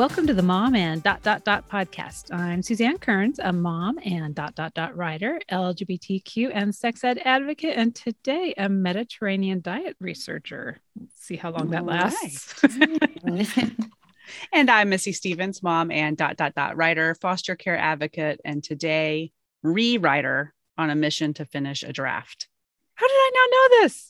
Welcome to the Mom and Dot Dot Dot podcast. I'm Suzanne Kearns, a mom and Dot Dot Dot writer, LGBTQ and sex ed advocate, and today a Mediterranean diet researcher. Let's see how long that lasts. and I'm Missy Stevens, mom and Dot Dot Dot writer, foster care advocate, and today rewriter on a mission to finish a draft. How did I not know this?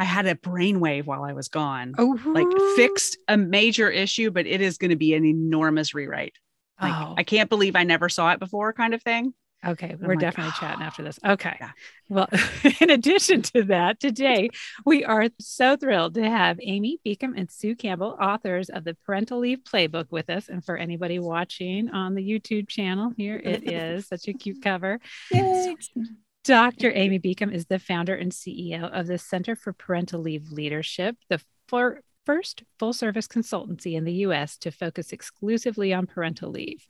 I had a brainwave while I was gone. Oh, like fixed a major issue, but it is going to be an enormous rewrite. Like, oh. I can't believe I never saw it before, kind of thing. Okay, we're like, definitely oh. chatting after this. Okay. Yeah. Well, in addition to that, today we are so thrilled to have Amy Beacom and Sue Campbell, authors of the Parental Leave Playbook, with us. And for anybody watching on the YouTube channel, here it is such a cute cover. Yay. Dr. Amy Beacom is the founder and CEO of the Center for Parental Leave Leadership, the for, first full service consultancy in the US to focus exclusively on parental leave.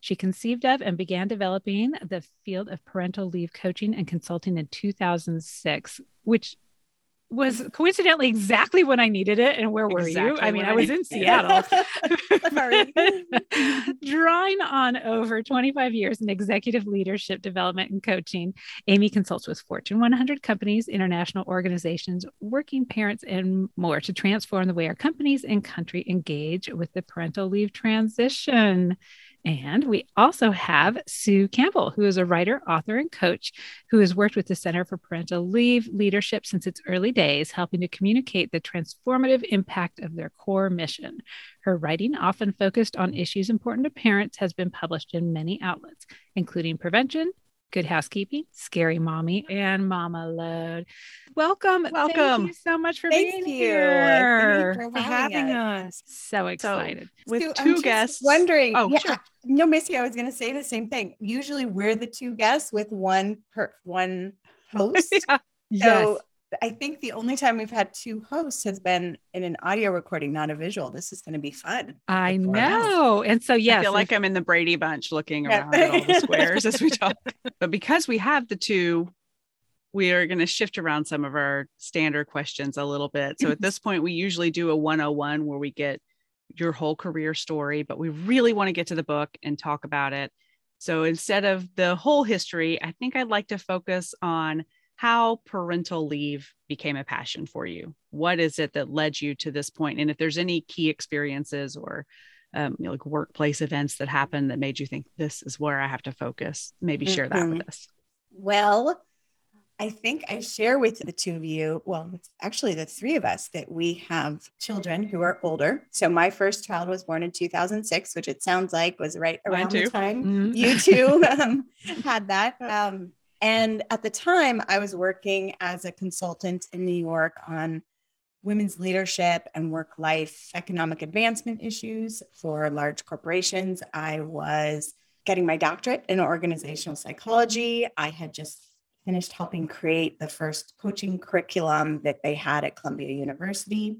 She conceived of and began developing the field of parental leave coaching and consulting in 2006, which was coincidentally exactly when I needed it. And where were exactly you? I mean, I was in Seattle. Drawing on over 25 years in executive leadership development and coaching, Amy consults with Fortune 100 companies, international organizations, working parents, and more to transform the way our companies and country engage with the parental leave transition. And we also have Sue Campbell, who is a writer, author, and coach who has worked with the Center for Parental Leave Leadership since its early days, helping to communicate the transformative impact of their core mission. Her writing, often focused on issues important to parents, has been published in many outlets, including Prevention, Good Housekeeping, Scary Mommy, and Mama Load. Welcome. Welcome. Thank you so much for Thank being you. here. Thank you for having us. So excited. So, with So I'm two guests. Wondering. Oh, yeah, sure. No, Missy, I was going to say the same thing. Usually we're the two guests with one per one host. Yeah. So I think the only time we've had two hosts has been in an audio recording, not a visual. This is going to be fun. I Look forward know. And so, yes, I feel like I'm in the Brady Bunch looking Yeah. around at all the squares as we talk. But because we have the two, we are going to shift around some of our standard questions a little bit. So at this point, we usually do a 101 where we get your whole career story, but we really want to get to the book and talk about it. So instead of the whole history, I think I'd like to focus on how parental leave became a passion for you. What is it that led you to this point? And if there's any key experiences or um, you know, like workplace events that happened that made you think this is where I have to focus, maybe share that with us. Well, I think I share with the two of you, well, actually the three of us, that we have children who are older. So my first child was born in 2006, which it sounds like was right around the time Mhm. you two um, had that. Um, and at the time, I was working as a consultant in New York on women's leadership and work life economic advancement issues for large corporations. I was getting my doctorate in organizational psychology. I had just finished helping create the first coaching curriculum that they had at Columbia University.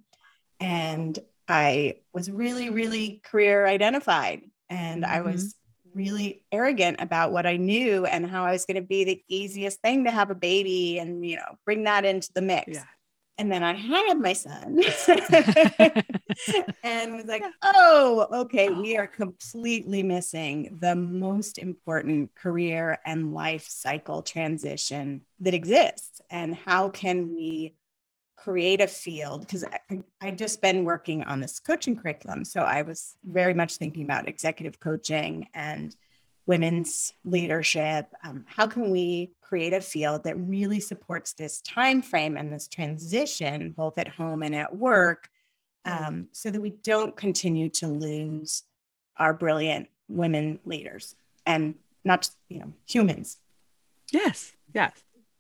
And I was really, really career identified. And I mm-hmm. was really arrogant about what I knew and how I was going to be the easiest thing to have a baby and, you know, bring that into the mix. Yeah. And then I had my son and was like, oh, okay, we oh. are completely missing the most important career and life cycle transition that exists. And how can we create a field? Because I, I'd just been working on this coaching curriculum. So I was very much thinking about executive coaching and women's leadership um, how can we create a field that really supports this time frame and this transition both at home and at work um, so that we don't continue to lose our brilliant women leaders and not just, you know humans Yes. Yes.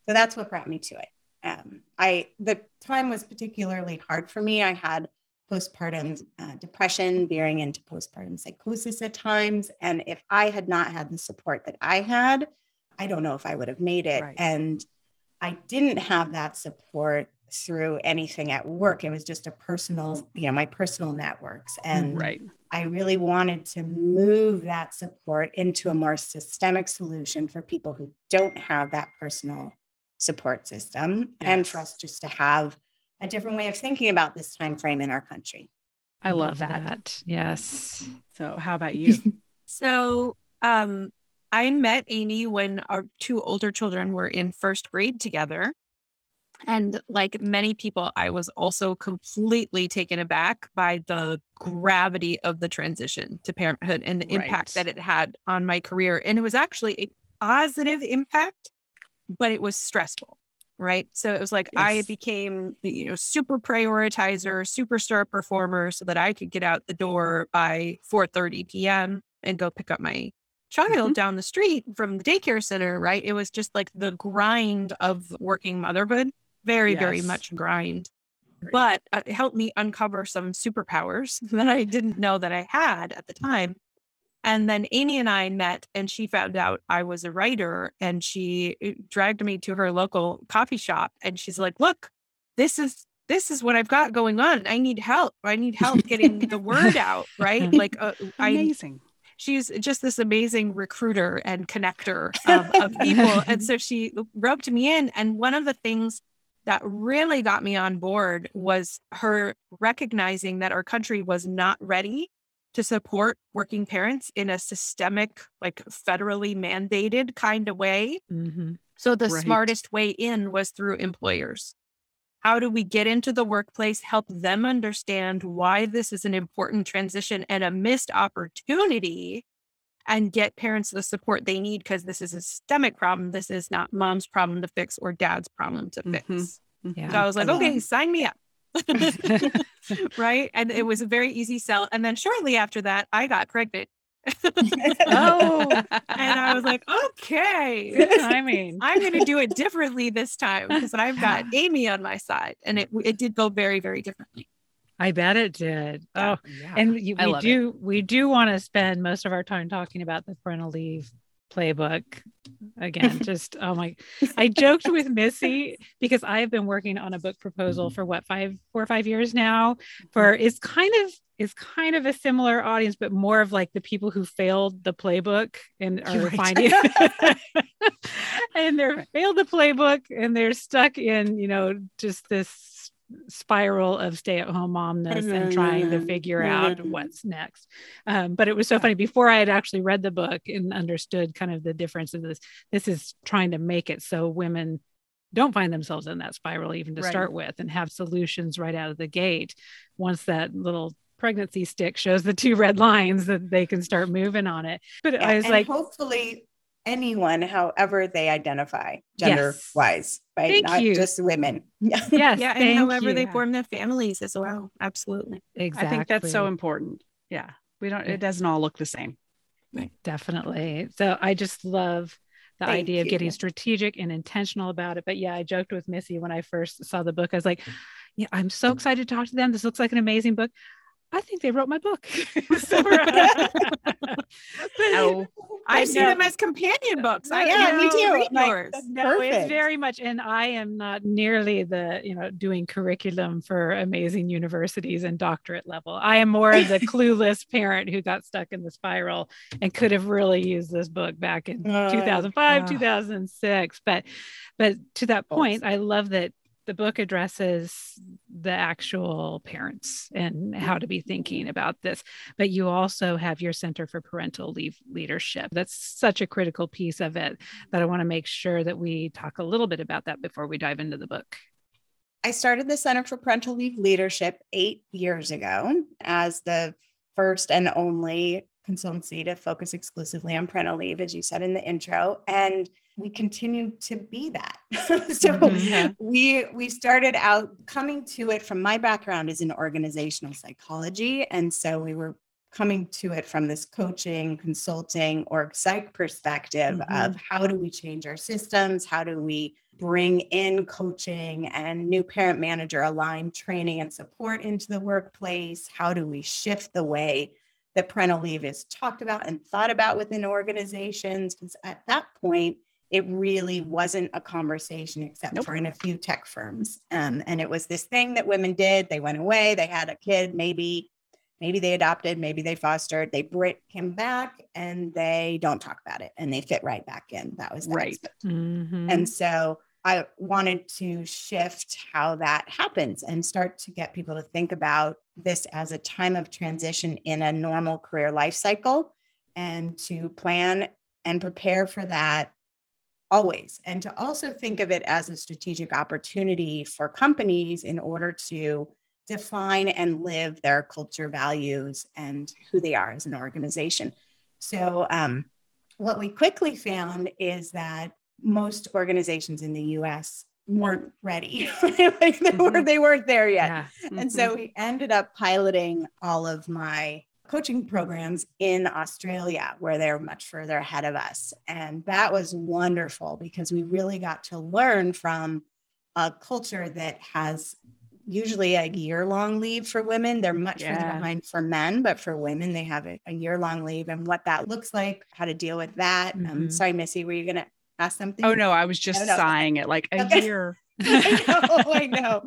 so that's what brought me to it um, i the time was particularly hard for me i had postpartum uh, depression veering into postpartum psychosis at times and if i had not had the support that i had i don't know if i would have made it Right. and I didn't have that support through anything at work. It was just a personal, you know, my personal networks. And right. I really wanted to move that support into a more systemic solution for people who don't have that personal support system yes. and for us just to have a different way of thinking about this time frame in our country. I love that. that. Yes. So how about you? so um I met Amy when our two older children were in first grade together. And like many people, I was also completely taken aback by the gravity of the transition to parenthood and the right. impact that it had on my career. And it was actually a positive impact, but it was stressful. Right. So it was like yes. I became, you know, super prioritizer, superstar performer so that I could get out the door by 4 30 p.m. and go pick up my child mm-hmm. down the street from the daycare center, right? It was just like the grind of working motherhood, very, yes. very much grind. But uh, it helped me uncover some superpowers that I didn't know that I had at the time. And then Amy and I met, and she found out I was a writer, and she uh, dragged me to her local coffee shop. And she's like, "Look, this is this is what I've got going on. I need help. I need help getting the word out. Right? Like, uh, amazing." I, she's just this amazing recruiter and connector of people. and so she roped me in. And one of the things that really got me on board was her recognizing that our country was not ready to support working parents in a systemic, like federally mandated kind of way. Mm-hmm. So the right. smartest way in was through employers. How do we get into the workplace, help them understand why this is an important transition and a missed opportunity, and get parents the support they need because this is a systemic problem. This is not mom's problem to fix or dad's problem to fix. Mm-hmm. Yeah. So I was like, okay, sign me up. right. And it was a very easy sell. And then shortly after that, I got pregnant oh, and I was like, okay, good timing. I'm going to do it differently this time because I've got Amy on my side, and it it did go very very differently. I bet it did. Yeah. Oh, yeah. and you, we do it. we do want to spend most of our time talking about the parental leave playbook again just oh my i joked with missy because i have been working on a book proposal mm-hmm. for what five four or five years now mm-hmm. for is kind of is kind of a similar audience but more of like the people who failed the playbook and are finding and they're failed the playbook and they're stuck in you know just this spiral of stay at home momness and mm-hmm, trying to mm-hmm, figure out mm-hmm. what's next. Um, but it was so funny before I had actually read the book and understood kind of the difference of this. This is trying to make it so women don't find themselves in that spiral even to right. start with and have solutions right out of the gate once that little pregnancy stick shows the two red lines that they can start moving on it but yeah, i was like hopefully anyone, however they identify gender yes. wise, right? Thank Not you. just women. yes. Yeah. And however you. they form their families as well. Absolutely. Exactly. I think that's so important. Yeah. We don't, it doesn't all look the same. Right. Definitely. So I just love the Thank idea of getting strategic and intentional about it. But yeah, I joked with Missy when I first saw the book. I was like, yeah, I'm so excited to talk to them. This looks like an amazing book. I think they wrote my book. so, oh, I see them as companion books. I yeah, me too. Read like. No, Perfect. it's very much, and I am not nearly the you know doing curriculum for amazing universities and doctorate level. I am more of the clueless parent who got stuck in the spiral and could have really used this book back in uh, 2005, uh, 2006. But but to that point, I love that the book addresses the actual parents and how to be thinking about this but you also have your center for parental leave leadership. That's such a critical piece of it that i want to make sure that we talk a little bit about that before we dive into the book. I started the center for parental leave leadership eight years ago as the first and only consultancy to focus exclusively on parental leave as you said in the intro. And we continue to be that. so mm-hmm, yeah. we we started out coming to it from my background is in organizational psychology. And so we were coming to it from this coaching, consulting, or psych perspective mm-hmm. of how do we change our systems? How do we bring in coaching and new parent manager aligned training and support into the workplace? How do we shift the way that parental leave is talked about and thought about within organizations? Because at that point, it really wasn't a conversation except Nope. for in a few tech firms. Um, and it was this thing that women did. They went away, they had a kid, maybe, maybe they adopted, maybe they fostered, they bring him back and they don't talk about it and they fit right back in. That was the Right. Mhm. and so I wanted to shift how that happens and start to get people to think about this as a time of transition in a normal career life cycle and to plan and prepare for that always. And to also think of it as a strategic opportunity for companies in order to define and live their culture values and who they are as an organization. So, um, what we quickly found is that most organizations in the US weren't ready. like they, were, Mhm. they weren't there yet. yeah. And so we ended up piloting all of my coaching programs in Australia, where they're much further ahead of us. And that was wonderful because we really got to learn from a culture that has usually a year long leave for women. They're much further Yeah. behind for men, but for women, they have a, a year long leave and what that looks like, how to deal with that. Um, Mhm. sorry, Missy, were you going to ask something? Oh no, I was just No, no. sighing it like a Okay. year. I know, I know.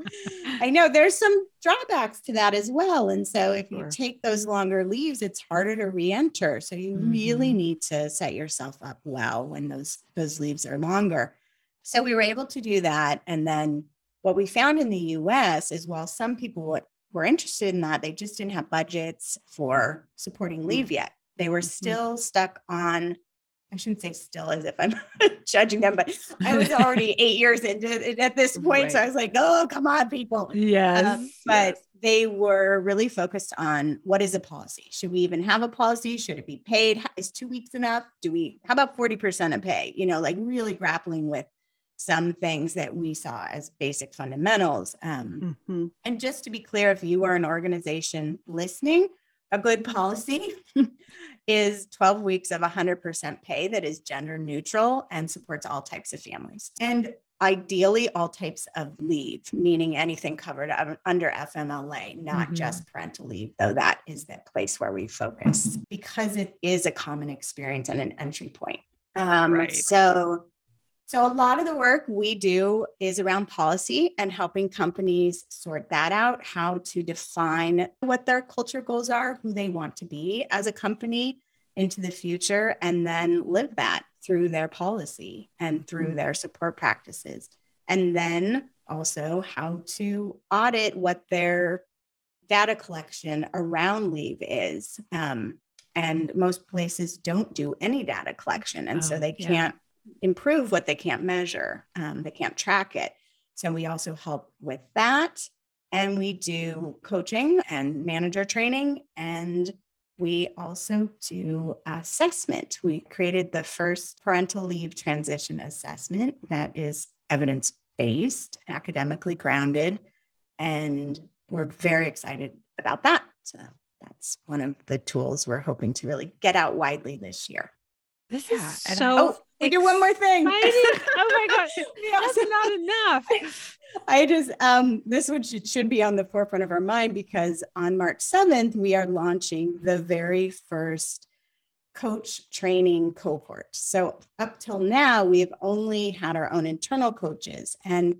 I know there's some drawbacks to that as well. And so if Sure. you take those longer leaves, it's harder to re-enter. So you really Mhm. need to set yourself up well when those those leaves are longer. So we were able to do that. And then what we found in the US is while some people were interested in that, they just didn't have budgets for supporting leave yet. They were Mhm. still stuck on I shouldn't say still as if I'm judging them, but I was already eight years into it at this point. So I was like, oh, come on, people. Yes. Um, but they were really focused on what is a policy? Should we even have a policy? Should it be paid? Is two weeks enough? Do we, how about 40% of pay? You know, like really grappling with some things that we saw as basic fundamentals. Um, Mhm. and just to be clear, if you are an organization listening, a good policy is 12 weeks of 100% pay that is gender neutral and supports all types of families. And ideally, all types of leave, meaning anything covered under FMLA, not Mhm. just parental leave, though that is the place where we focus because it is a common experience and an entry point. Um, Right. So, so a lot of the work we do is around policy and helping companies sort that out, how to define what their culture goals are, who they want to be as a company into the future, and then live that through their policy and through their support practices. And then also how to audit what their data collection around leave is. Um, and most places don't do any data collection. And so Oh, they yeah. can't improve what they can't measure, um, they can't track it. So we also help with that. And we do coaching and manager training. And we also do assessment. We created the first parental leave transition assessment that is evidence based, academically grounded. And we're very excited about that. So that's one of the tools we're hoping to really get out widely this year. This Yeah, is so. Oh, we do one more thing. exciting. oh my gosh, that's not enough. I just um this one should, should be on the forefront of our mind because on March 7th we are launching the very first coach training cohort. So up till now we've only had our own internal coaches and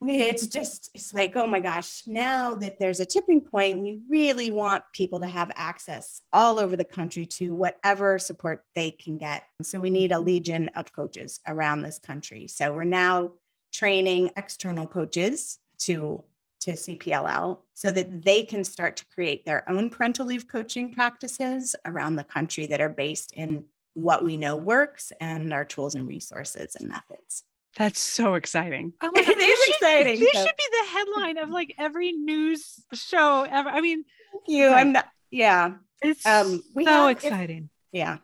it's just it's like oh my gosh now that there's a tipping point we really want people to have access all over the country to whatever support they can get so we need a legion of coaches around this country so we're now training external coaches to to CPLL so that they can start to create their own parental leave coaching practices around the country that are based in what we know works and our tools and resources and methods. That's so exciting. Oh my god, is this should- exciting, This so- should be the headline of like every news show ever. I mean, Thank you. Right. I'm not, yeah, it's Um, we so have- if- exciting. yeah.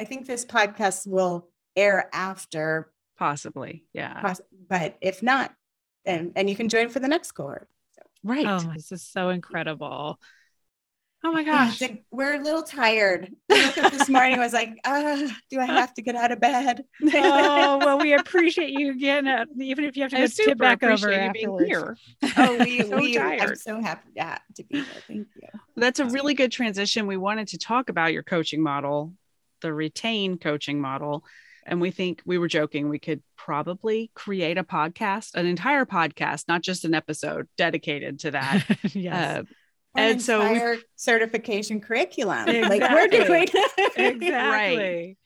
I think this podcast will air after, Possibly. Yeah. pos- but if not, then and you can join for the next cohort. Right. Oh, this is so incredible. Oh my gosh. we're a little tired. I woke up this morning, I was like, uh, do I have to get out of bed? oh well, we appreciate you getting it, even if you have to I go super tip back over appreciate you being afterwards. here. Oh, we, So we I'm so happy yeah, to be here. Thank you. That's a really good transition. We wanted to talk about your coaching model, the retain coaching model. and we think we were joking we could probably create a podcast an entire podcast not just an episode dedicated to that yes. Uh, An and so we- certification curriculum. Exactly. Like we're doing exactly.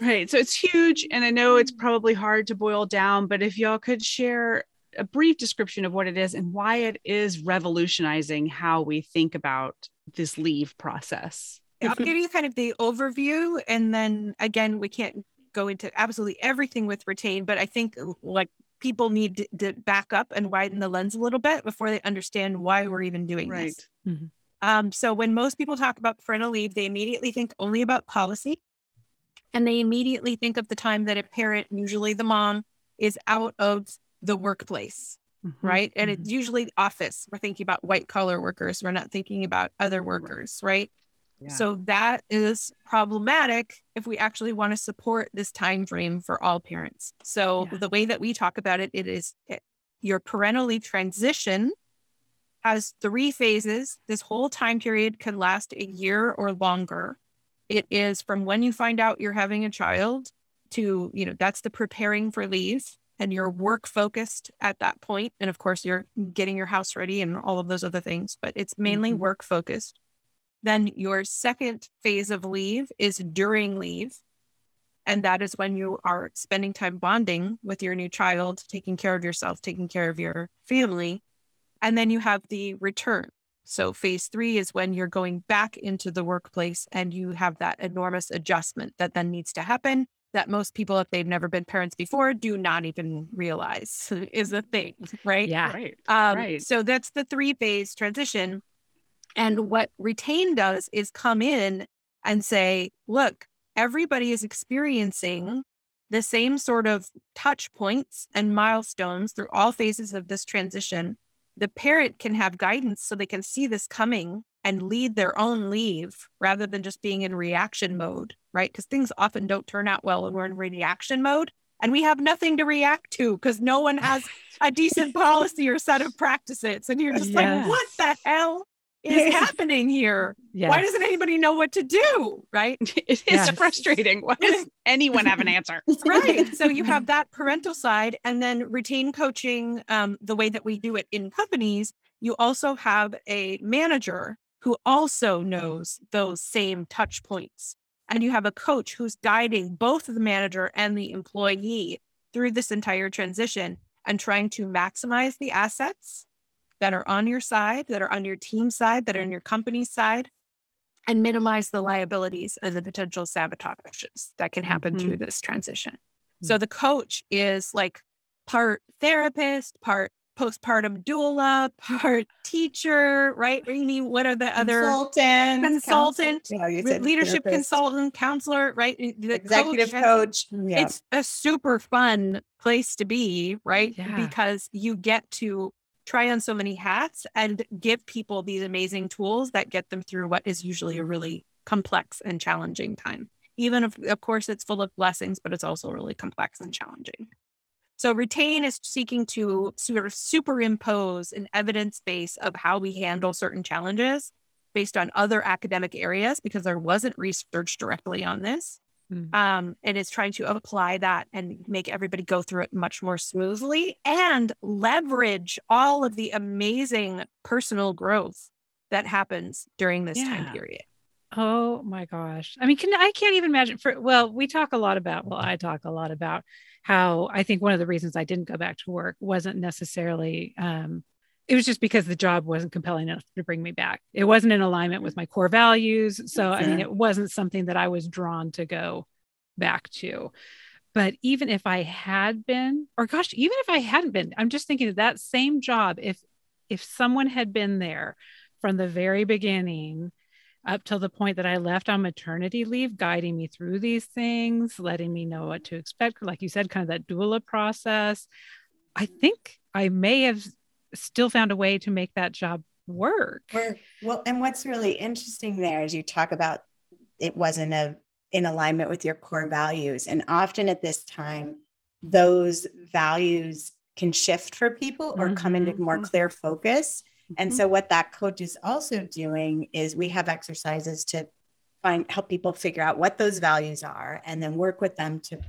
right so it's huge and i know it's probably hard to boil down but if y'all could share a brief description of what it is and why it is revolutionizing how we think about this leave process I'll give you kind of the overview, and then again, we can't go into absolutely everything with retain, but I think like people need to, to back up and widen the lens a little bit before they understand why we're even doing right this. Um, so when most people talk about parental leave, they immediately think only about policy, and they immediately think of the time that a parent, usually the mom, is out of the workplace, Mhm. right? And it's usually office. We're thinking about white collar workers. We're not thinking about other workers, right? Yeah. So that is problematic if we actually want to support this time frame for all parents. So Yeah. the way that we talk about it, it is it, your parental leave transition has three phases. This whole time period can last a year or longer. It is from when you find out you're having a child to, you know, that's the preparing for leave and you're work focused at that point. And of course, you're getting your house ready and all of those other things, but it's mainly Mhm. work focused. Then your second phase of leave is during leave. And that is when you are spending time bonding with your new child, taking care of yourself, taking care of your family. And then you have the return. So phase three is when you're going back into the workplace and you have that enormous adjustment that then needs to happen that most people, if they've never been parents before, do not even realize is a thing, right? Yeah. right Um, Right. So that's the three phase transition. And what retain does is come in and say, look, everybody is experiencing the same sort of touch points and milestones through all phases of this transition. The parent can have guidance so they can see this coming and lead their own leave rather than just being in reaction mode, right? Because things often don't turn out well when we're in reaction mode and we have nothing to react to because no one has a decent policy or set of practices. And you're just Yes. like, what the hell is happening here? Yes. Why doesn't anybody know what to do? Right. it is Yes. frustrating why does anyone have an answer right. So you have that parental side and then retain coaching, um, the way that we do it in companies. You also have a manager who also knows those same touch points. And you have a coach who's guiding both the manager and the employee through this entire transition and trying to maximize the assets that are on your side, that are on your team side, that are mm-hmm. on your company side, and minimize the liabilities and the potential sabotages that can happen mm-hmm. through this transition. Mm-hmm. So the coach is like part therapist, part postpartum doula, part teacher, right? Amy, what are the other consultant, Consultant, counsel- yeah, you re- said leadership therapist, consultant, counselor, right? The executive has- coach. Yeah. It's a super fun place to be, right? Yeah. Because you get to try on so many hats and give people these amazing tools that get them through what is usually a really complex and challenging time. Even if, of course, it's full of blessings, but it's also really complex and challenging. So, retain is seeking to sort of superimpose an evidence base of how we handle certain challenges based on other academic areas because there wasn't research directly on this. Mm. Um, and it's trying to apply that and make everybody go through it much more smoothly and leverage all of the amazing personal growth that happens during this time period. Oh my gosh. I mean, can I can't even imagine for well, we talk a lot about, well, I talk a lot about how I think one of the reasons I didn't go back to work wasn't necessarily um it was just because the job wasn't compelling enough to bring me back. It wasn't in alignment with my core values. So I mean, it wasn't something that I was drawn to go back to. But even if I had been, or gosh, even if I hadn't been, I'm just thinking of that same job, if if someone had been there from the very beginning up till the point that I left on maternity leave, guiding me through these things, letting me know what to expect. Like you said, kind of that doula process. I think I may have still found a way to make that job work. We're- well, and what's really interesting there is you talk about it wasn't a in alignment with your core values, and often at this time, those values can shift for people or come into more clear focus. And Mhm. so, what that coach is also doing is we have exercises to find help people figure out what those values are, and then work with them to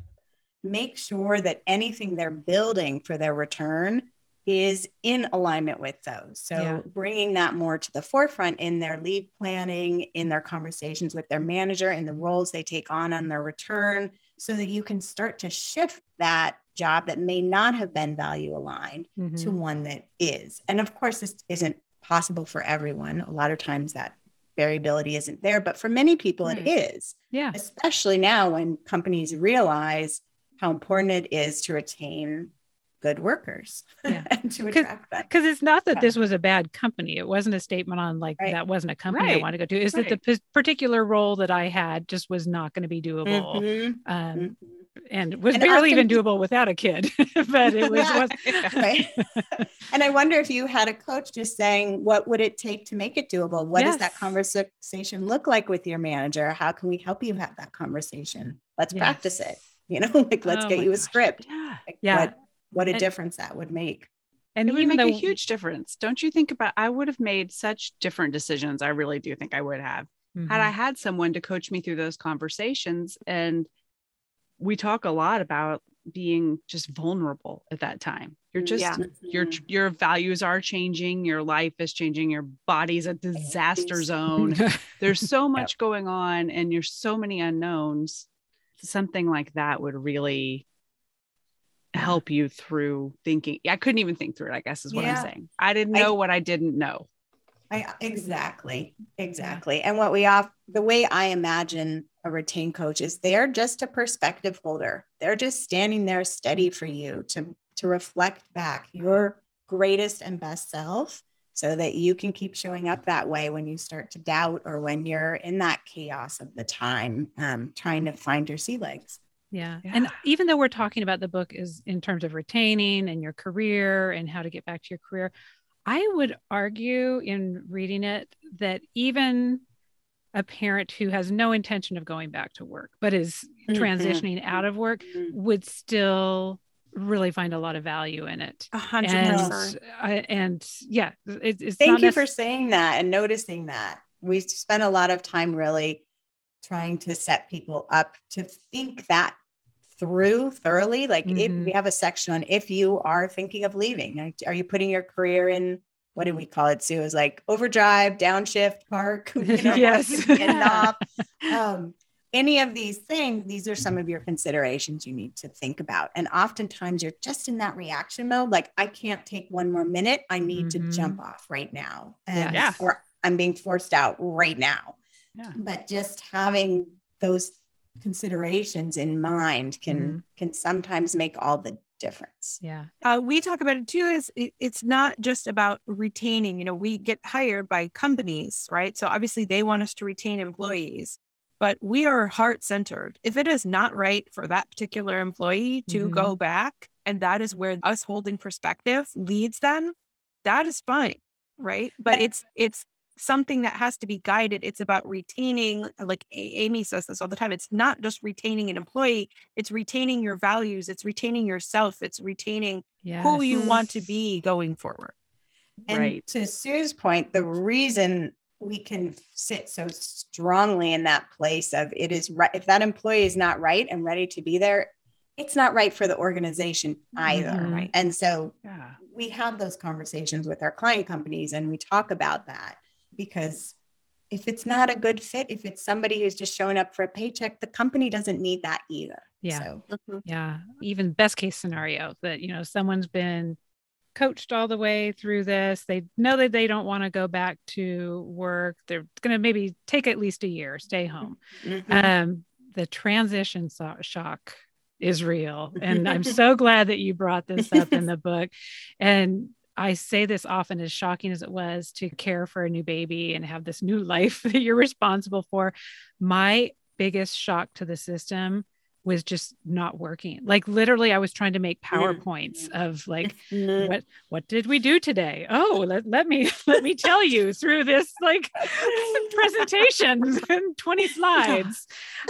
make sure that anything they're building for their return is in alignment with those. So Yeah. bringing that more to the forefront in their leave planning, in their conversations with their manager, in the roles they take on on their return, so that you can start to shift that job that may not have been value aligned to Mhm. one that is. And of course, this isn't possible for everyone. A lot of times that variability isn't there, but for many people it is, Yeah. especially now when companies realize how important it is to retain good workers Yeah. and to attract them. Because it's not that this was a bad company. It wasn't a statement on like Right. that wasn't a company I Right. wanted to go to. Is that the p- particular role that I had just was not going to be doable. Mhm, Um, mhm. and was And barely even doable without a kid. but it was, Yeah. was right? and I wonder if you had a coach just saying, what would it take to make it doable? What does that conversation look like with your manager? How can we help you have that conversation? Let's Yes. practice it. You know, like let's Oh get you a gosh. script. Yeah. Like, Yeah. What, what a And- difference that would make. and It would even make though a huge difference. Don't you think about I would have made such different decisions. I really do think I would have. Had I Mhm. had someone to coach me through those conversations and we talk a lot about being just vulnerable at that time. You're just Yeah. your Mhm. your values are changing, your life is changing, your body's a disaster zone. There's so much going on and there's so many unknowns. Something like that would really help you through thinking. I couldn't even think through it, I guess is what Yeah. I'm saying. I didn't I- know what I didn't know. I, exactly, exactly. And what we off the way I imagine a retained coach is they're just a perspective holder. They're just standing there steady for you to to reflect back your greatest and best self so that you can keep showing up that way when you start to doubt or when you're in that chaos of the time um, trying to find your sea legs. Yeah. And even though we're talking about the book is in terms of retaining and your career and how to get back to your career, I would argue in reading it that even a parent who has no intention of going back to work but is Mhm. transitioning out of work would still really find a lot of value in it. A hundred And percent. And yeah, it, it's Thank you for saying that and noticing that. We spent a lot of time really trying to set people up to think that through thoroughly. Like if Mhm. we have a section on if you are thinking of leaving, like, are you putting your career in what do we call it, Sue? Is like overdrive, downshift, park, you know, Yes. off. Um, any of these things, these are some of your considerations you need to think about. And oftentimes you're just in that reaction mode. Like, I can't take one more minute. I need Mhm. to jump off right now. And, Yeah. Or I'm being forced out right now. Yeah. But just having those considerations in mind can Mm-hmm. can sometimes make all the difference. yeah. uh, we talk about it too is it, it's not just about retaining you know we get hired by companies right so obviously they want us to retain employees but we are heart centered if it is not right for that particular employee to go back and that is where us holding perspective leads them that is fine right but it's it's something that has to be guided it's about retaining like A- amy says this all the time it's not just retaining an employee it's retaining your values it's retaining yourself it's retaining Yeah. who you want to be going forward. And Right. to Sue's point, the reason we can sit so strongly in that place of it is right if that employee is not right and ready to be there, it's not right for the organization either. Mhm. Right. And so Yeah. we have those conversations with our client companies and we talk about that because if it's not a good fit, if it's somebody who's just showing up for a paycheck, the company doesn't need that either. Yeah. So Yeah. Even best case scenario that, you know, someone's been coached all the way through this. They know that they don't want to go back to work. They're going to maybe take at least a year, stay home. mhm. Um, the transition so- shock is real. And I'm so glad that you brought this up in the book. And I say this often, as shocking as it was to care for a new baby and have this new life that you're responsible for. My biggest shock to the system was just not working. Like literally, I was trying to make PowerPoints of like, Mhm. what what did we do today oh let, let me let me tell you through this like presentation and 20 slides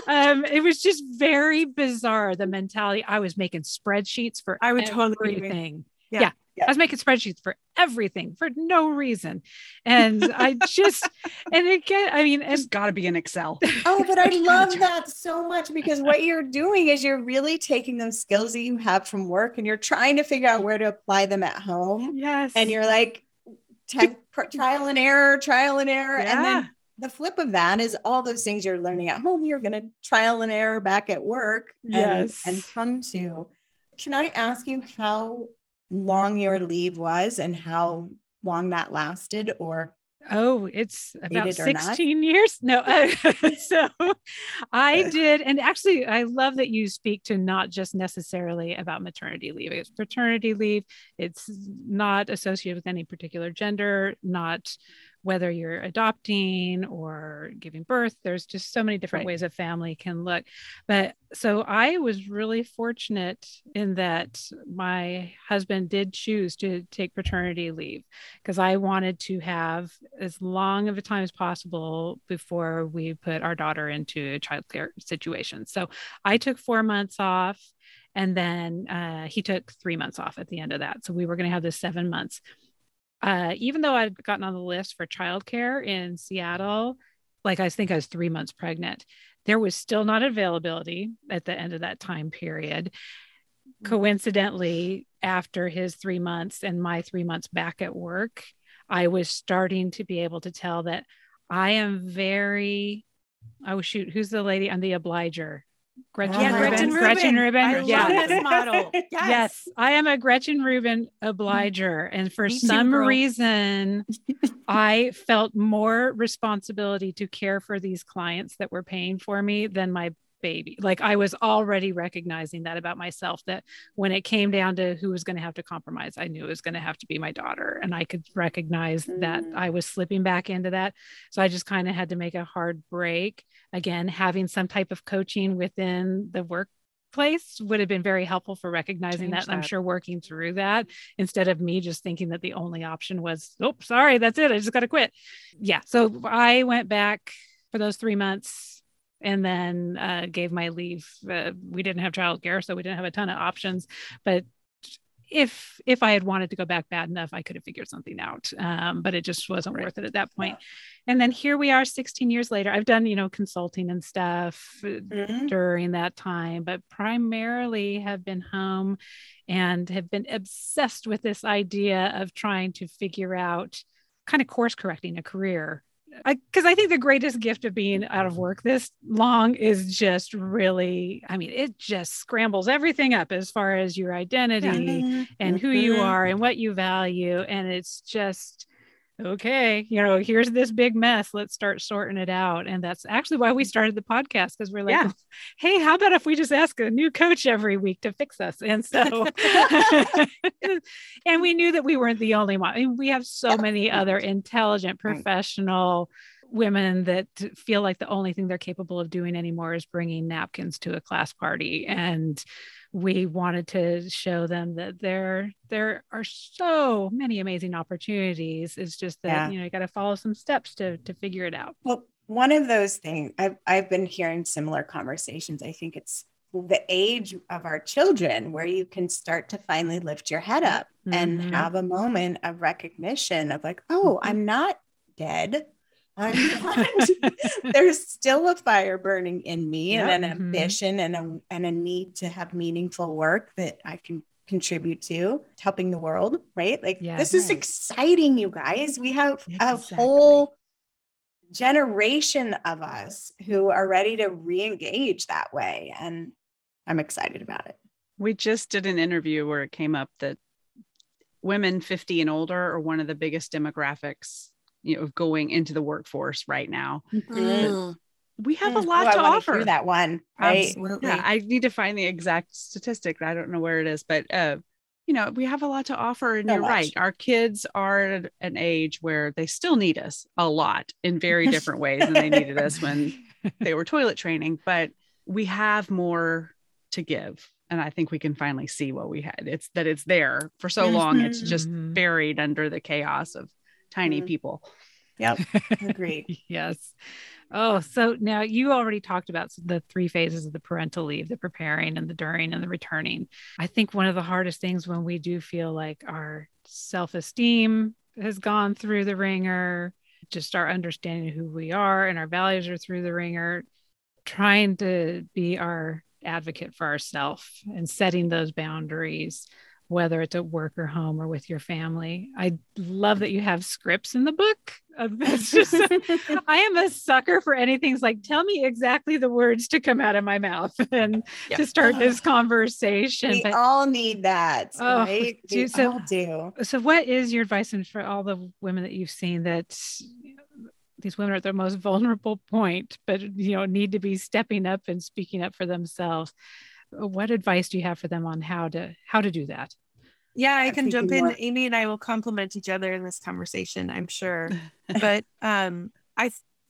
um it was just very bizarre the mentality i was making spreadsheets for I would totally agree. everything Yeah. Yeah I was making spreadsheets for everything for no reason. And I just, and again, I mean, it's got to be in Excel. Oh, but I love that so much because what you're doing is you're really taking those skills that you have from work and you're trying to figure out where to apply them at home. Yes. And you're like, te- trial and error, trial and error. Yeah. And then the flip of that is all those things you're learning at home, you're going to trial and error back at work and, Yes. and come to. Can I ask you how long your leave was and how long that lasted? Or Oh, it's about it or not? 16 years. No. so I did. And actually, I love that you speak to not just necessarily about maternity leave, it's paternity leave. It's not associated with any particular gender, not whether you're adopting or giving birth. There's just so many different Right. ways a family can look. But so I was really fortunate in that my husband did choose to take paternity leave because I wanted to have as long of a time as possible before we put our daughter into a childcare situation. So I took four months off. And then uh, he took three months off at the end of that. So we were going to have this seven months. Uh, even though I'd gotten on the list for childcare in Seattle, like I think I was three months pregnant, there was still not availability at the end of that time period. Coincidentally after his three months and my three months back at work i was starting to be able to tell that i am very oh shoot who's the lady? I'm the obliger gretchen Yeah, rubin Gretchen gretchen rubin I yeah love this model. Yes. Yes, I am a Gretchen Rubin obliger. And for Me some girl. reason, I felt more responsibility to care for these clients that were paying for me than my baby. Like I was already recognizing that about myself that when it came down to who was going to have to compromise, I knew it was going to have to be my daughter. And I could recognize that Mm. I was slipping back into that. So I just kind of had to make a hard break. Again, having some type of coaching within the work place would have been very helpful for recognizing Change that. I'm sure working through that instead of me just thinking that the only option was, oh, sorry, that's it. I just got to quit. Yeah. So I went back for those three months and then uh, gave my leave. Uh, we didn't have childcare, so we didn't have a ton of options. But if if I had wanted to go back bad enough, I could have figured something out. Um, but it just wasn't Right. worth it at that point. And then here we are, 16 years later. I've done you know consulting and stuff uh, Mhm. during that time, but primarily have been home and have been obsessed with this idea of trying to figure out kind of course correcting a career. Because I, think the greatest gift of being out of work this long is just really, I mean, it just scrambles everything up as far as your identity and who you Mhm. are and what you value. And it's just, okay, you know, here's this big mess. Let's start sorting it out. And that's actually why we mm. started the podcast because we're like, Yeah. hey, how about if we just ask a new coach every week to fix us? And so, and we knew that we weren't the only one. I mean, we have so many other intelligent, professional women that feel like the only thing they're capable of doing anymore is bringing napkins to a class party and we wanted to show them that there there are so many amazing opportunities it's just that Yeah. you know you got to follow some steps to to figure it out Well, one of those things I've I've been hearing similar conversations. I think it's the age of our children where you can start to finally lift your head up and Mhm. have a moment of recognition of like, oh, Mhm. I'm not dead. I'm not. There's still a fire burning in me and an Mhm. ambition and a and a need to have meaningful work that I can contribute to helping the world, right? Like Yeah. this is exciting, you guys. We have a Exactly. whole generation of us who are ready to re-engage that way and i'm excited about it We just did an interview where it came up that women 50 and older are one of the biggest demographics, you know, going into the workforce right now. Mm, We have a lot Oh, to wanna offer. hear that one right Absolutely. Yeah, I need to find the exact statistic. I don't know where it is, but uh, you know, we have a lot to offer, and So you're much. right. Our kids are at an age where they still need us a lot in very different ways than they needed us when they were toilet training. But we have more to give, and I think we can finally see what we had. It's that it's there for so long. It's just Mhm. buried under the chaos of tiny Mhm. people. yep agreed yes Oh, so now you already talked about the three phases of the parental leave the preparing and the during and the returning. I think one of the hardest things when we do feel like our self esteem has gone through the ringer, just our understanding of who we are and our values are through the ringer, trying to be our advocate for ourselves and setting those boundaries whether it's at work or home or with your family. I love that you have scripts in the book. It's just, I am a sucker for anything. It's like, tell me exactly the words to come out of my mouth and to start this conversation. We but, all need that, oh, right? Do, so, do. So, what is your advice and for all the women that you've seen that these women are at their most vulnerable point, but you know need to be stepping up and speaking up for themselves? What advice do you have for them on how to how to do that yeah i can jump in more. amy and i will complement each other in this conversation i'm sure but um i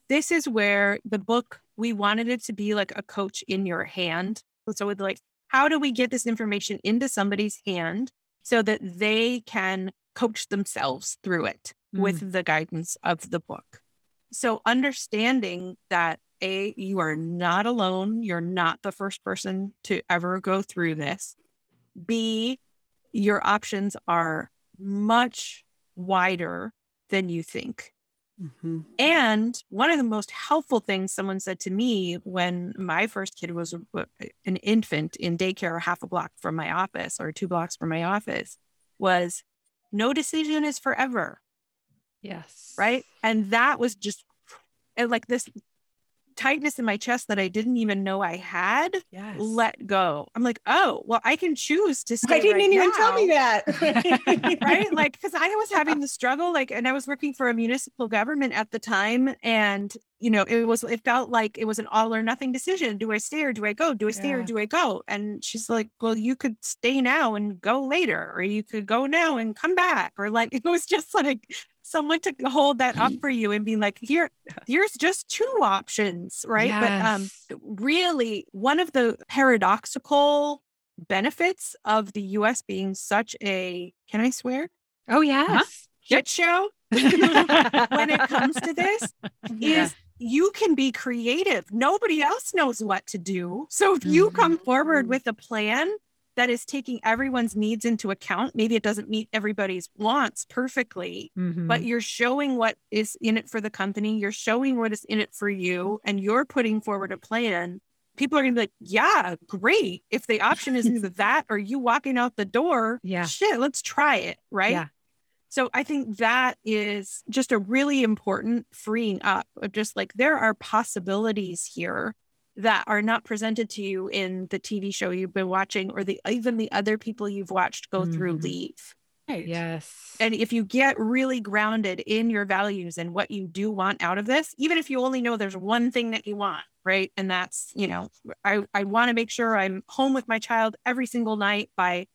this is where the book we wanted it to be like a coach in your hand so with like how do we get this information into somebody's hand so that they can coach themselves through it mm. with the guidance of the book so understanding that a, you are not alone. You're not the first person to ever go through this. B, your options are much wider than you think. Mm-hmm. And one of the most helpful things someone said to me when my first kid was an infant in daycare, half a block from my office or two blocks from my office, was no decision is forever. Yes. Right. And that was just like this tightness in my chest that I didn't even know I had yes. let go. I'm like, oh, well, I can choose to stay. I didn't right even now. tell me that. right. Like, because I was having the struggle, like, and I was working for a municipal government at the time. And, you know, it was, it felt like it was an all or nothing decision. Do I stay or do I go? Do I stay yeah. or do I go? And she's like, well, you could stay now and go later, or you could go now and come back. Or like, it was just like, someone to hold that up for you and be like here here's just two options right yes. but um really one of the paradoxical benefits of the US being such a can I swear oh yes huh? shit show when it comes to this yeah. is you can be creative nobody else knows what to do so if you come forward mm-hmm. with a plan that is taking everyone's needs into account. Maybe it doesn't meet everybody's wants perfectly, mm-hmm. but you're showing what is in it for the company. You're showing what is in it for you, and you're putting forward a plan. People are going to be like, yeah, great. If the option is either that or you walking out the door, yeah, shit, let's try it. Right. Yeah. So I think that is just a really important freeing up of just like there are possibilities here that are not presented to you in the TV show you've been watching or the even the other people you've watched go mm-hmm. through leave. Right. Yes. And if you get really grounded in your values and what you do want out of this, even if you only know there's one thing that you want, right? And that's, you know, I, I want to make sure I'm home with my child every single night by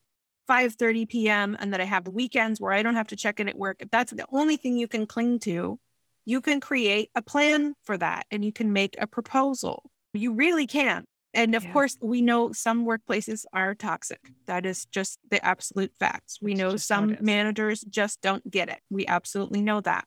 5 30 p.m. and that I have weekends where I don't have to check in at work. If that's the only thing you can cling to, you can create a plan for that and you can make a proposal you really can. And of yeah. course, we know some workplaces are toxic. That is just the absolute facts. We know some managers just don't get it. We absolutely know that.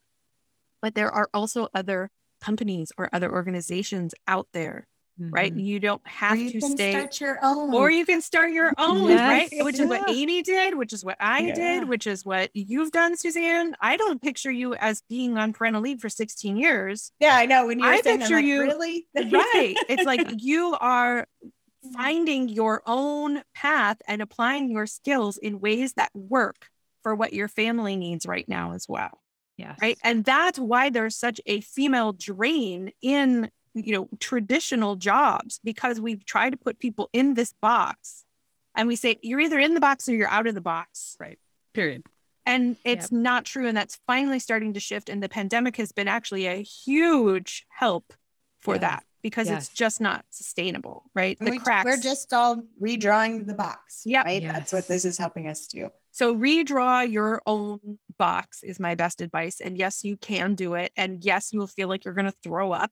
But there are also other companies or other organizations out there mm-hmm. right? You don't have to stay. Start your own, or you can start your own, yes. right? Which is what Amy did, which is what I yeah. did, which is what you've done, Suzanne. I don't picture you as being on parental leave for 16 years. Yeah, I know. When you I picture like, you really right. It's like you are finding your own path and applying your skills in ways that work for what your family needs right now as well. Yes. Right. And that's why there's such a female drain in you know, traditional jobs because we've tried to put people in this box and we say you're either in the box or you're out of the box. Right. Period. And it's yep. not true. And that's finally starting to shift. And the pandemic has been actually a huge help for yeah. that because yes. it's just not sustainable, right? The we, cracks. We're just all redrawing the box. Yeah. Right. Yes. That's what this is helping us do. So redraw your own box is my best advice. And yes, you can do it. And yes, you'll feel like you're going to throw up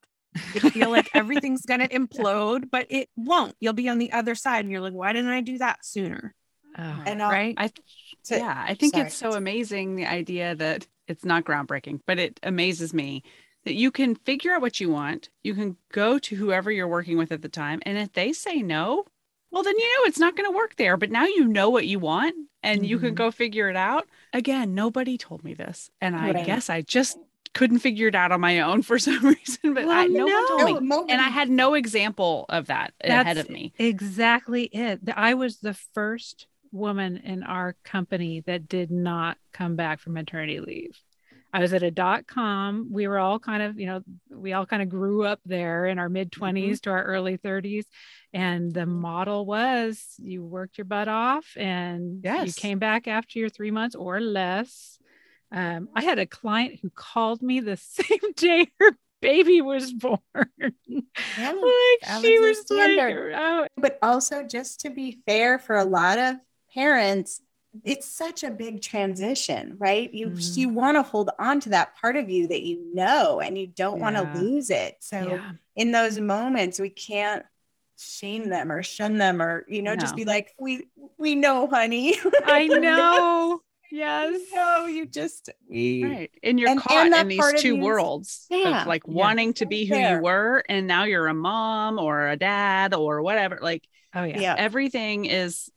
you feel like everything's going to implode, but it won't. You'll be on the other side and you're like, why didn't I do that sooner? Oh, and right. I, so, yeah, I think sorry. it's so amazing the idea that it's not groundbreaking, but it amazes me that you can figure out what you want. You can go to whoever you're working with at the time. And if they say no, well, then you know it's not going to work there. But now you know what you want and mm-hmm. you can mm-hmm. go figure it out. Again, nobody told me this. And I right. guess I just couldn't figure it out on my own for some reason. But well, I, no, no, one told me. And I had no example of that That's ahead of me. Exactly it. I was the first woman in our company that did not come back from maternity leave. I was at a dot com. We were all kind of, you know, we all kind of grew up there in our mid 20s mm-hmm. to our early 30s. And the model was you worked your butt off and yes. you came back after your three months or less. Um, I had a client who called me the same day her baby was born. Yeah, like she was, like, oh. but also just to be fair for a lot of parents, it's such a big transition, right? You mm-hmm. you want to hold on to that part of you that you know and you don't yeah. want to lose it. So yeah. in those moments we can't shame them or shun them or you know no. just be like we we know honey. I know. Yes. No, you just we right. And you're and, caught and in these two worlds yeah. of like yeah. wanting to be who there. you were and now you're a mom or a dad or whatever. Like oh yeah. yeah. Everything is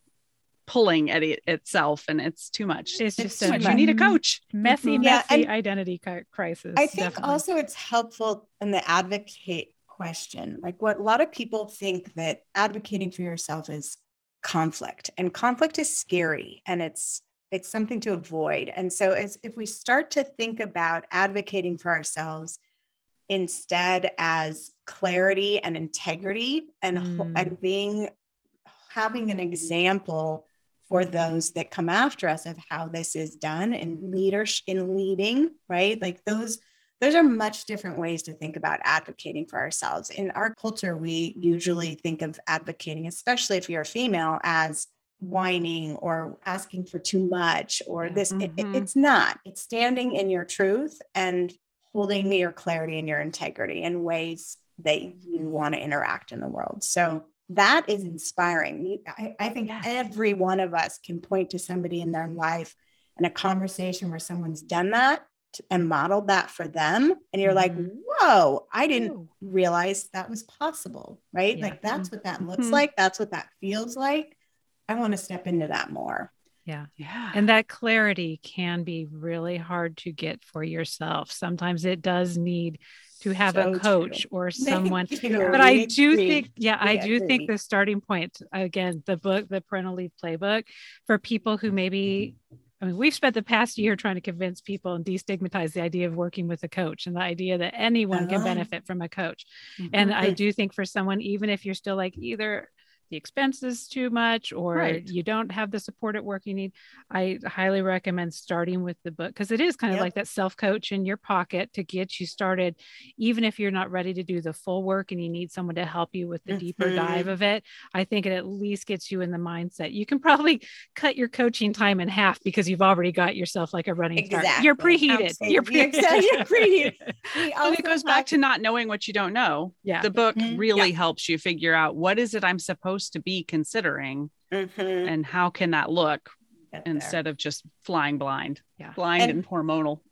pulling at it itself and it's too much. It's, it's just too much. You need a coach. Messy, mm-hmm. messy yeah, identity crisis. I think definitely. also it's helpful in the advocate question. Like what a lot of people think that advocating for yourself is conflict and conflict is scary and it's it's something to avoid. And so as if we start to think about advocating for ourselves instead as clarity and integrity and, mm. and being having an example for those that come after us of how this is done in leadership in leading right like those those are much different ways to think about advocating for ourselves in our culture we usually think of advocating especially if you're a female as whining or asking for too much or this mm-hmm. it, it's not it's standing in your truth and holding your clarity and your integrity in ways that you want to interact in the world so that is inspiring. I, I think yes. every one of us can point to somebody in their life and a conversation where someone's done that and modeled that for them. And you're like, mm-hmm. whoa, I didn't realize that was possible. Right. Yeah. Like that's what that looks mm-hmm. like. That's what that feels like. I want to step into that more. Yeah. Yeah. And that clarity can be really hard to get for yourself. Sometimes it does need to have so a coach true. or someone. But I do think, yeah, I do think the starting point, again, the book, the parental leave playbook for people who maybe I mean, we've spent the past year trying to convince people and destigmatize the idea of working with a coach and the idea that anyone can uh-huh. benefit from a coach. Mm-hmm. And I do think for someone, even if you're still like either the expenses too much or right. you don't have the support at work you need i highly recommend starting with the book because it is kind yep. of like that self coach in your pocket to get you started even if you're not ready to do the full work and you need someone to help you with the mm-hmm. deeper dive of it i think it at least gets you in the mindset you can probably cut your coaching time in half because you've already got yourself like a running exactly. start you're preheated you're, pre- you're preheated it goes back to not knowing what you don't know yeah the book mm-hmm. really yeah. helps you figure out what is it i'm supposed supposed to be considering mm-hmm. and how can that look instead of just flying blind? Yeah. Blind and, and hormonal.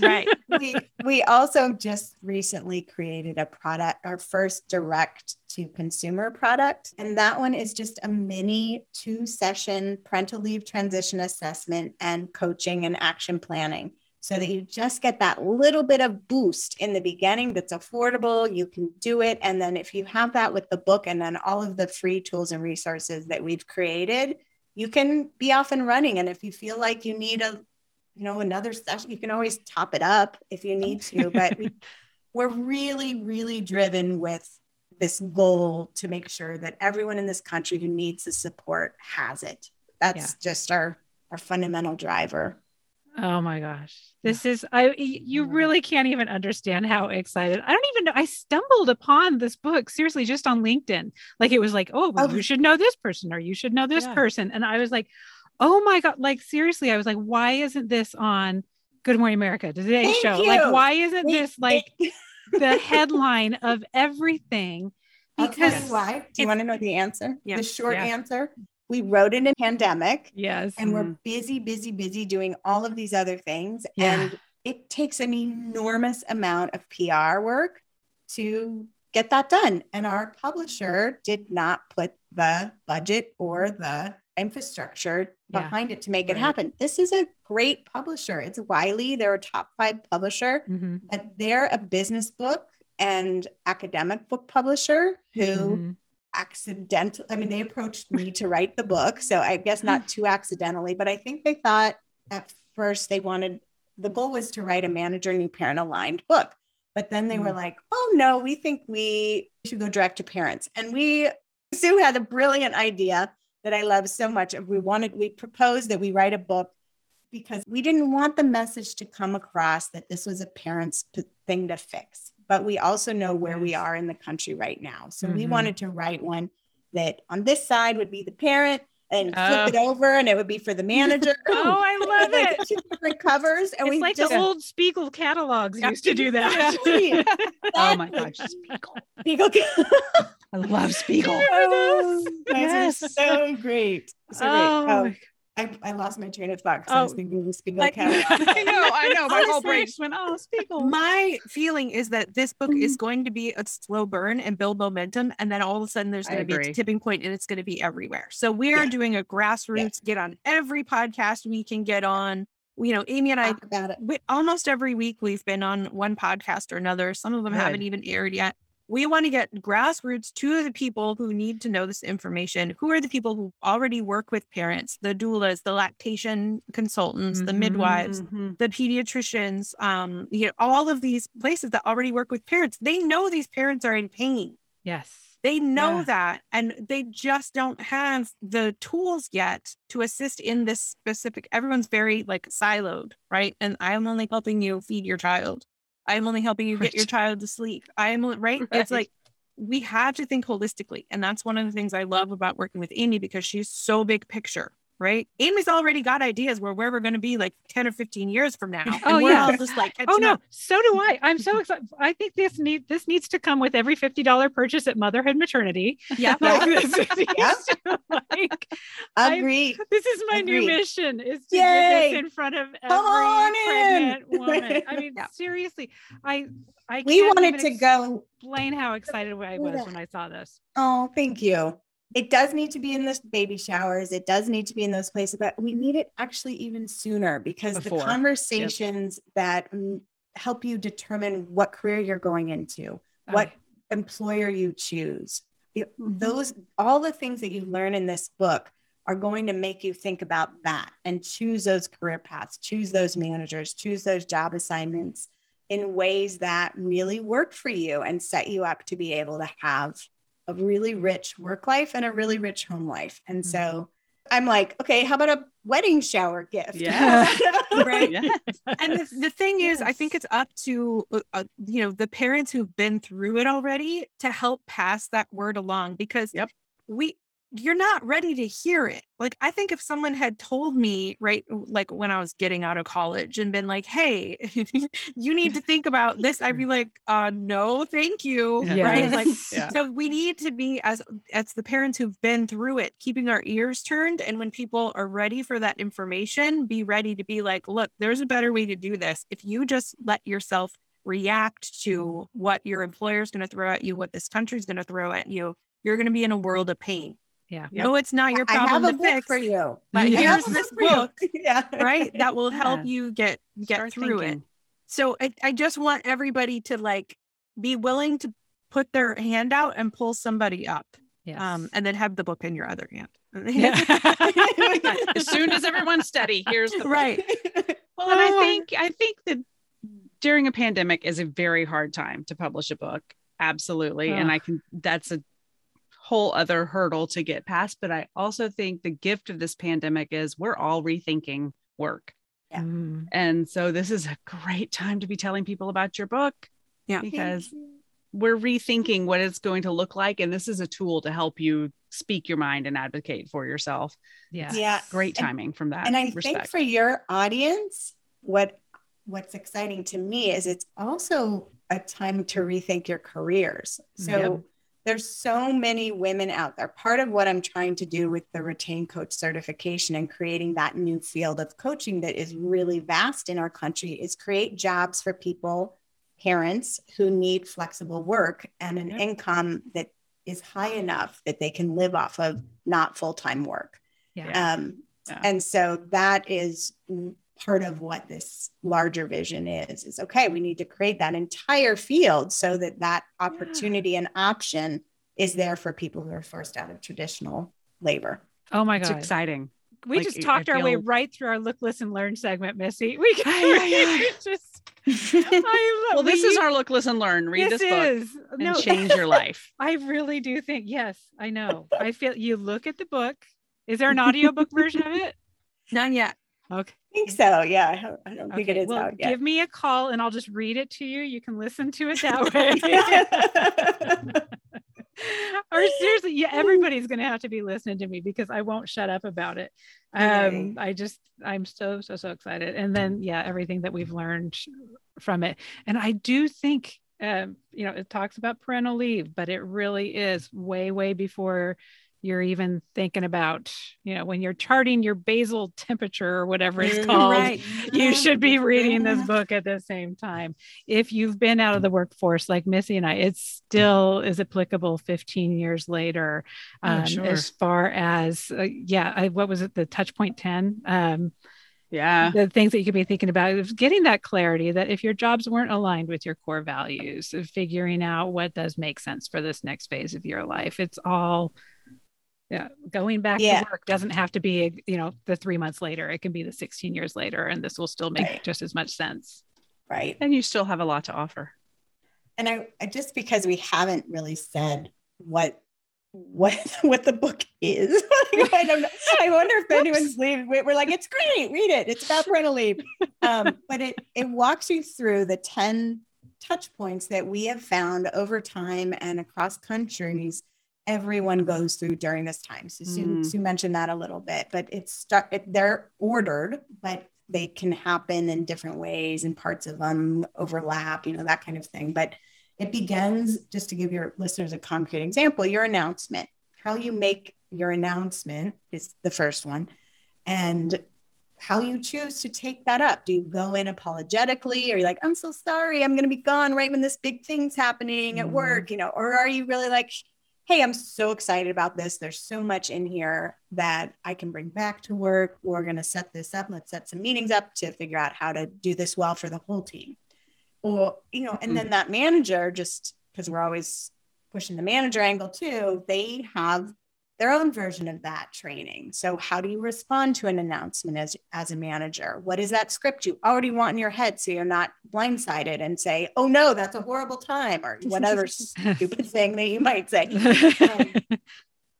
Right. We we also just recently created a product our first direct to consumer product. And that one is just a mini two session parental leave transition assessment and coaching and action planning so that you just get that little bit of boost in the beginning that's affordable. You can do it. And then if you have that with the book and then all of the free tools and resources that we've created, you can be off and running. And if you feel like you need a, you know, another session, you can always top it up if you need to. But we, we're really, really driven with this goal to make sure that everyone in this country who needs the support has it. That's yeah. just our our fundamental driver. Oh my gosh. This is I you really can't even understand how excited. I don't even know. I stumbled upon this book seriously just on LinkedIn. Like it was like, "Oh, well, oh. you should know this person or you should know this yeah. person." And I was like, "Oh my god, like seriously." I was like, "Why isn't this on Good Morning America, today's Thank show? You. Like why isn't this like the headline of everything?" Oh, because why? Do you want to know the answer? Yeah. The short yeah. answer we wrote in a pandemic. Yes. And mm we're busy, busy, busy doing all of these other things. Yeah. And it takes an enormous amount of PR work to get that done. And our publisher did not put the budget or the infrastructure Yeah. behind it to make it happen. This is a great publisher. It's Wiley, they're a top five publisher, Mhm. but they're a business book and academic book publisher who Mhm. Accidental I mean, they approached me to write the book. So I guess not too accidentally, but I think they thought at first they wanted the goal was to write a manager new parent aligned book. But then they were mm. like, oh no, we think we should go direct to parents. And we Sue had a brilliant idea that I love so much. We wanted, we proposed that we write a book because we didn't want the message to come across that this was a parent's p- thing to fix. But we also know where we are in the country right now. So we Mhm. wanted to write one that on this side would be the parent and flip it over and it would be for the manager. Oh, I love like it. two different covers. And It's we like just the old Spiegel catalogs Yeah. used to do that. Exactly. Oh my gosh, Spiegel. Spiegel. I love Spiegel. Oh, those Yes. are so great. So Oh, great. Oh, my- I, I lost my train of thought because I was Oh. thinking of Spiegel Like- catalog. I know, I know. My whole brain just went, oh, Spiegel. My feeling is that this book is mm-hmm. going to be a slow burn and build momentum. And then all of a sudden there's going to be agree. a tipping point and it's going to be everywhere. So we are Yeah. doing a grassroots get on every podcast we can get on. You know, Amy and I, about it. we, almost every week we've been on one podcast or another. Some of them haven't even aired yet. We want to get grassroots to the people who need to know this information. Who are the people who already work with parents, the doulas, the lactation consultants, the Mhm. midwives, Mhm. the pediatricians, um, you know, all of these places that already work with parents, they know these parents are in pain. yes. They know Yeah. that, and they just don't have the tools yet to assist in this specific. Everyone's very like siloed, right? And I'm only helping you feed your child. I'm only helping you get your child to sleep. I'm right. Right. It's like we have to think holistically, and that's one of the things I love about working with Amy because she's so big picture. Right, Amy's already got ideas where where we're going to be like ten or fifteen years from now. Oh, we're yeah. all just like Oh no, up. so do I. I'm so excited. I think this need this needs to come with every fifty dollar purchase at Motherhood Maternity. Yeah. Like, Yeah. this, is- Yeah. like, I- Agreed. this is my new mission: is to Yay. get this in front of every on in. pregnant woman. I mean, Yeah. seriously, I I We can't wanted even to go. explain how excited I was that. when I saw this. Oh, thank you. It does need to be in the baby showers. It does need to be in those places, but we need it actually even sooner because Before. the conversations that mm, help you determine what career you're going into, what employer you choose, it- Mhm. those all the things that you learn in this book are going to make you think about that and choose those career paths, choose those managers, choose those job assignments in ways that really work for you and set you up to be able to have a really rich work life and a really rich home life. And so I'm like, okay, how about a wedding shower gift? Yeah. Right. Yes. and the, the thing is i think it's up to uh, uh, you know the parents who've been through it already to help pass that word along because Yep. we you're not ready to hear it. Like i think if someone had told me right like when i was getting out of college and been like hey you need to think about this i'd be like uh no thank you Yeah. right? Like Yeah. so we need to be as as the parents who've been through it keeping our ears turned and when people are ready for that information be ready to be like look there's a better way to do this. If you just let yourself react to what your employer is going to throw at you what this country is going to throw at you you're going to be in a world of pain Yeah. Yep. no it's not your problem I have problem a to book fix for you. but I Yeah. have here's this book yeah. right that will help Yeah. you get get Start through it so I, I just want everybody to like be willing to put their hand out and pull somebody up Yes. um, and then have the book in your other hand. Yeah. As soon as everyone's steady, here's the book. right. Well, and I Oh. think I think that during a pandemic is a very hard time to publish a book. Absolutely. And I can that's a whole other hurdle to get past. But I also think the gift of this pandemic is we're all rethinking work. Yeah. Mm. And so this is a great time to be telling people about your book Yeah. because we're rethinking what it's going to look like. And this is a tool to help you speak your mind and advocate for yourself. Yeah. yeah. Great And- timing from that. and I respect. think for your audience, what what's exciting to me is it's also a time to rethink your careers. So Yep. There's so many women out there. Part of what I'm trying to do with the Retain Coach certification and creating that new field of coaching that is really vast in our country is create jobs for people, parents who need flexible work and an income that is high enough that they can live off of not full time work. Yeah. Um, yeah. And so that is part of what this larger vision is is okay we need to create that entire field so that that opportunity yeah. and option is there for people who are forced out of traditional labor. Oh my god. it's exciting. We like, just talked I our feel... way right through our look listen learn segment missy. We, we just I, well this we, is our look listen learn. Read this, this book is, and no, change your life. I really do think yes i know. I feel you look at the book. Is there an audiobook version of it? None yet Okay. I think so. Yeah. I don't, I don't okay. think it is well, out yet. Give me a call and I'll just read it to you. You can listen to it that way. or seriously, yeah, everybody's going to have to be listening to me because I won't shut up about it. Um. I just, I'm so, so, so excited. And then, yeah, everything that we've learned from it. And I do think, um, you know, it talks about parental leave, but it really is way, way before you're even thinking about, you know, when you're charting your basal temperature or whatever it's mm, called, right. you should be reading this book at the same time. If you've been out of the workforce like Missy and I, it still is applicable 15 years later. Oh, um, oh, sure. As far as, uh, yeah, I, what was it, the touch point 10? Um, yeah the things that you could be thinking about is getting that clarity that if your jobs weren't aligned with your core values of figuring out what does make sense for this next phase of your life it's all yeah going back yeah. to work doesn't have to be you know the three months later. It can be the 16 years later and this will still make right. just as much sense. Right. And you still have a lot to offer. And I, I just because we haven't really said what what what the book is i don't know. I wonder if anyone's leaving. We're like it's great. Read it. It's about parental leave. Um, but it it walks you through the 10 touch points that we have found over time and across countries everyone goes through during this time. So Sue, mm. Sue mentioned that a little bit, but it's it, they're ordered, but they can happen in different ways and parts of them overlap, you know, that kind of thing. But it begins just to give your listeners a concrete example, your announcement, how you make your announcement is the first one. And how you choose to take that up. Do you go in apologetically? Or you like, I'm so sorry, I'm going to be gone right when this big thing's happening at mm. work, you know? Or are you really like, hey, I'm so excited about this. There's so much in here that I can bring back to work. We're going to set this up. Let's set some meetings up to figure out how to do this well for the whole team. Or, you know, and mm-hmm. then that manager, just because we're always pushing the manager angle too, they have their own version of that training. So how do you respond to an announcement as, as a manager? What is that script you already want in your head so you're not blindsided and say, oh no, that's a horrible time or whatever stupid thing that you might say. Um,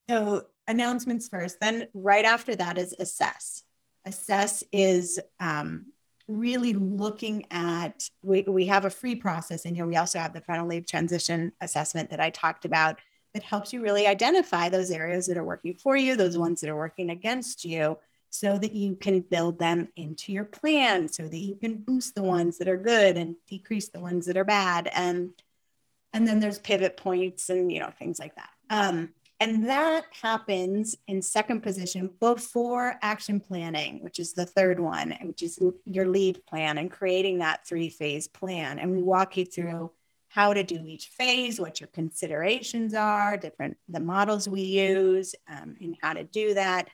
so announcements first, then right after that is assess. Assess is um, really looking at, we, we have a free process in here. We also have the parental leave transition assessment that I talked about it helps you really identify those areas that are working for you, those ones that are working against you, so that you can build them into your plan, so that you can boost the ones that are good and decrease the ones that are bad. And and then there's pivot points and you know things like that. Um, and that happens in second position before action planning, which is the third one, which is your lead plan and creating that three phase plan. And we walk you through how to do each phase, what your considerations are, different the models we use, um, and how to do that.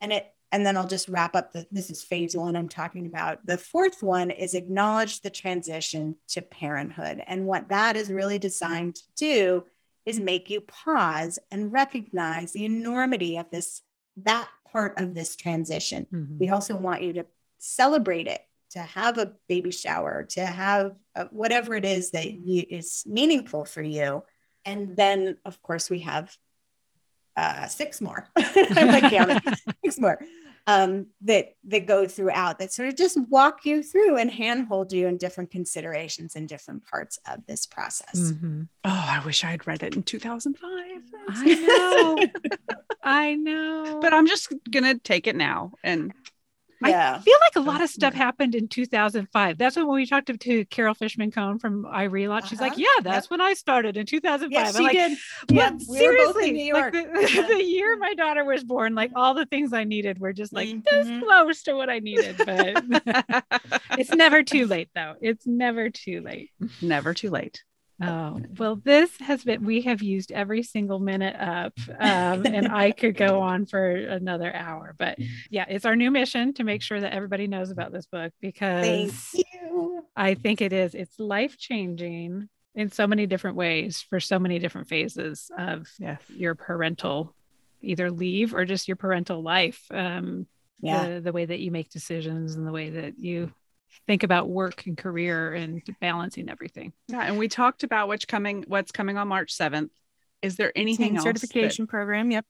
And it and then I'll just wrap up the this is phase one I'm talking about. The fourth one is acknowledge the transition to parenthood. And what that is really designed to do is make you pause and recognize the enormity of this that part of this transition. Mm-hmm. We also want you to celebrate it to have a baby shower, to have a, whatever it is that you, is meaningful for you. And then, of course, we have uh, six more. I'm like counting six more um, that that go throughout that sort of just walk you through and handhold you in different considerations in different parts of this process. Mm-hmm. Oh, I wish I had read it in 2005. I know, I know, but I'm just gonna take it now and Yeah. I feel like a lot of stuff happened in 2005. That's when we talked to, to Carol Fishman Cohen from iRelaunch. She's like, Uh-huh. yeah, that's when I started in 2005. Yes, she like, did. Yeah, we were both seriously, like the, the year my daughter was born, like all the things I needed were just like this Mhm. close to what I needed. But it's never too late, though. It's never too late. Never too late. Oh, well, this has been, we have used every single minute up, um, and I could go on for another hour. But yeah, it's our new mission to make sure that everybody knows about this book because. I think it is, it's life changing in so many different ways for so many different phases of Yes. your parental either leave or just your parental life. Um, Yeah. the, the way that you make decisions and the way that you think about work and career and balancing everything. Yeah, and we talked about what's coming what's coming on March 7th. Is there anything Teen else? certification program. Yep.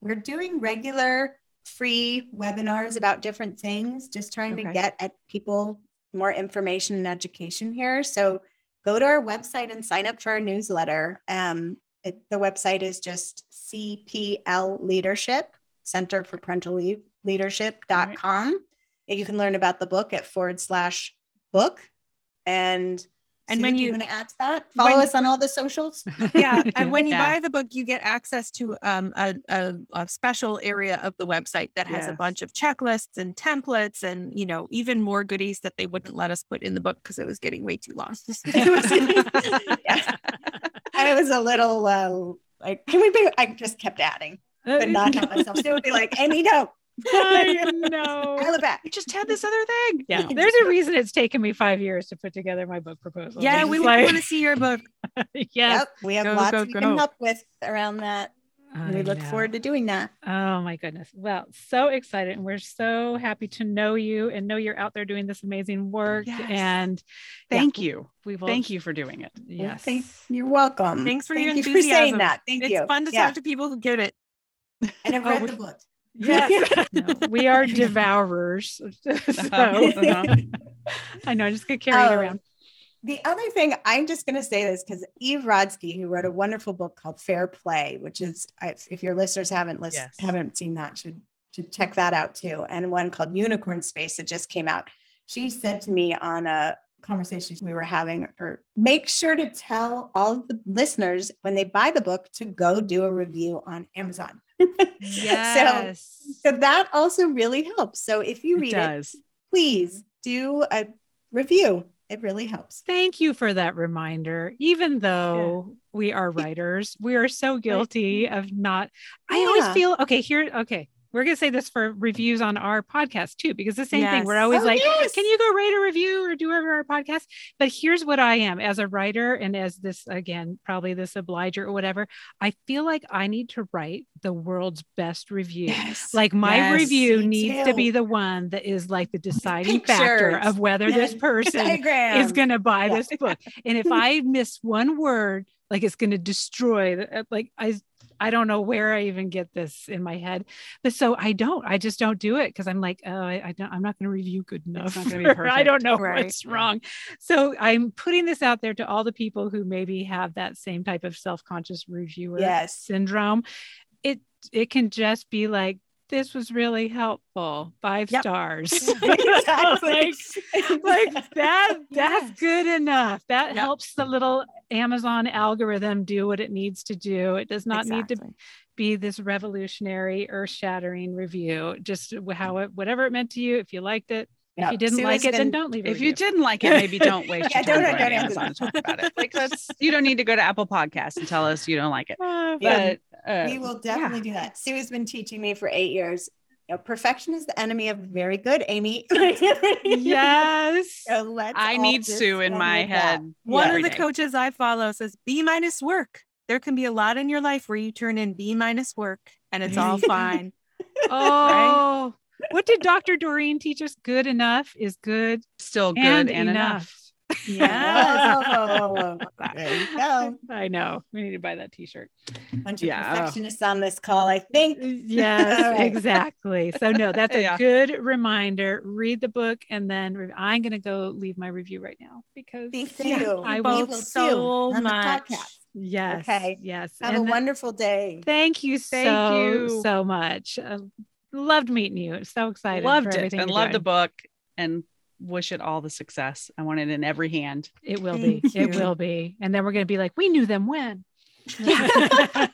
We're doing regular free webinars about different things, just trying to get at people more information and education here. So go to our website and sign up for our newsletter. Um, it, the website is just CPL Leadership, Center for Parental Le- Leadership.com. And You can learn about the book at forward slash book. And And when do you- want to add to that, follow when- us on all the socials. yeah and when you Yeah. buy the book you get access to um, a, a, a special area of the website that has a bunch of checklists and templates and you know even more goodies that they wouldn't let us put in the book because it was getting way too long Yeah. I was a little uh, like, can we be? I just kept adding, but not help myself. So it would be like, Amy, no, I know. dial it back. We just had this other thing. Yeah, there's a reason it's taken me five years to put together my book proposal. yeah It's we like- want to see your book yeah. Yep, we have Go, lots go, we go. can help with around that. I we look know. forward to doing that. Oh my goodness. Well, so excited. And we're so happy to know you and know you're out there doing this amazing work. Yes. And Thank yeah, you. we will Thank you for doing it. Yes. Thank, you're welcome. Thanks for Thank your you for saying enthusiasm. that. Thank it's you. It's fun to Yeah. talk to people who get it And I've Oh, read we- the book. Yes. No, we are devourers. so Uh-huh. I know I just get carried Oh, around. The other thing, I'm just going to say this because Eve Rodsky, who wrote a wonderful book called Fair Play, which is, if your listeners haven't listened, Yes. haven't seen that, should should check that out too. And one called Unicorn Space that just came out. She said to me on a conversation we were having, or make sure to tell all the listeners when they buy the book to go do a review on Amazon. Yes. So, so that also really helps. So if you read it, does. please do a review. It really helps. Thank you for that reminder. Even though we are writers, we are so guilty of not. I always feel okay. Here, okay, we're gonna say this for reviews on our podcast too, because the same thing. We're always Oh, like, yes. "Can you go rate a review or do over our podcast?" But here's what I am as a writer and as this again, probably this obliger or whatever. I feel like I need to write the world's best review. Yes. Like my Yes, review needs to be the one that is like the deciding factor of whether this person is going to buy Yeah. this book. And if I miss one word, like it's going to destroy uh, like I I don't know where I even get this in my head. But so I don't. I just don't do it because I'm like, oh, I, I don't I'm not going to review good enough. not gonna be or I don't know Right. what's wrong. So I'm putting this out there to all the people who maybe have that same type of self-conscious reviewer Yes. syndrome. It it can just be like this was really helpful. Five Yep. stars. Exactly. like, like that that's Yes. good enough that Yep. helps the little amazon algorithm do what it needs to do it does not need to be this revolutionary earth-shattering review just how it whatever it meant to you if you liked it if you didn't Sue like has it then don't leave a If you didn't like it, maybe don't waste Yeah, your time don't- going don't to Amazon to talk about it. Like that's you don't need to go to Apple Podcasts and tell us you don't like it. Yeah. But uh, we will definitely do that. Sue has been teaching me for eight years. You know, perfection is the enemy of very good, Amy. yes So let's I need Sue in my with that. head. One every of the day. coaches I follow says B minus work. There can be a lot in your life where you turn in B minus work and it's all fine. oh what did dr doreen teach us good enough is good Still good and, and, enough. Yes. Oh, there you go. i know we need to buy that t-shirt Bunch of Yeah. perfectionists on this call, I think. Yes, exactly. So no, that's a Yeah. good reminder. Read the book and then re- I'm going to go leave my review right now because Thank Yeah, you. I We will will so too on the much. podcast. yes, Okay. yes. Have and a th- wonderful day. Thank you Thank so you. so much. Uh, loved meeting you. So excited. Loved it and loved the book and wish it all the success. I want it in every hand. It will Thank be. You. It will be. And then we're going to be like, we knew them when.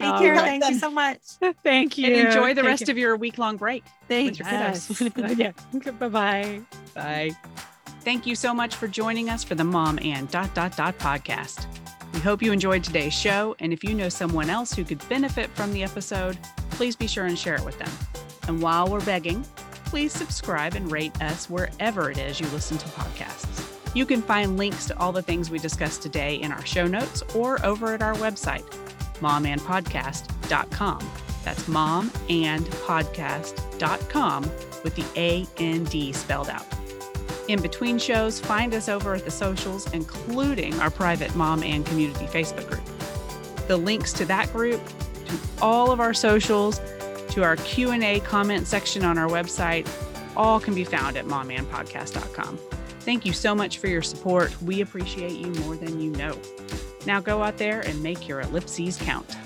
Hey, Karen, right. thank you so much. Thank you. And enjoy the thank rest you. of your week long break. Thank you. Yes. Oh, yeah. Bye bye. Bye. Thank you so much for joining us for the Mom and Dot Dot Dot podcast. We hope you enjoyed today's show. And if you know someone else who could benefit from the episode, please be sure and share it with them. And while we're begging, please subscribe and rate us wherever it is you listen to podcasts. You can find links to all the things we discussed today in our show notes or over at our website, momandpodcast.com. That's momandpodcast.com with the A A N D D spelled out. In between shows, find us over at the socials, including our private mom and community Facebook group. The links to that group, to all of our socials, to our Q&A comment section on our website, all can be found at momandpodcast.com. Thank you so much for your support. We appreciate you more than you know. Now go out there and make your ellipses count.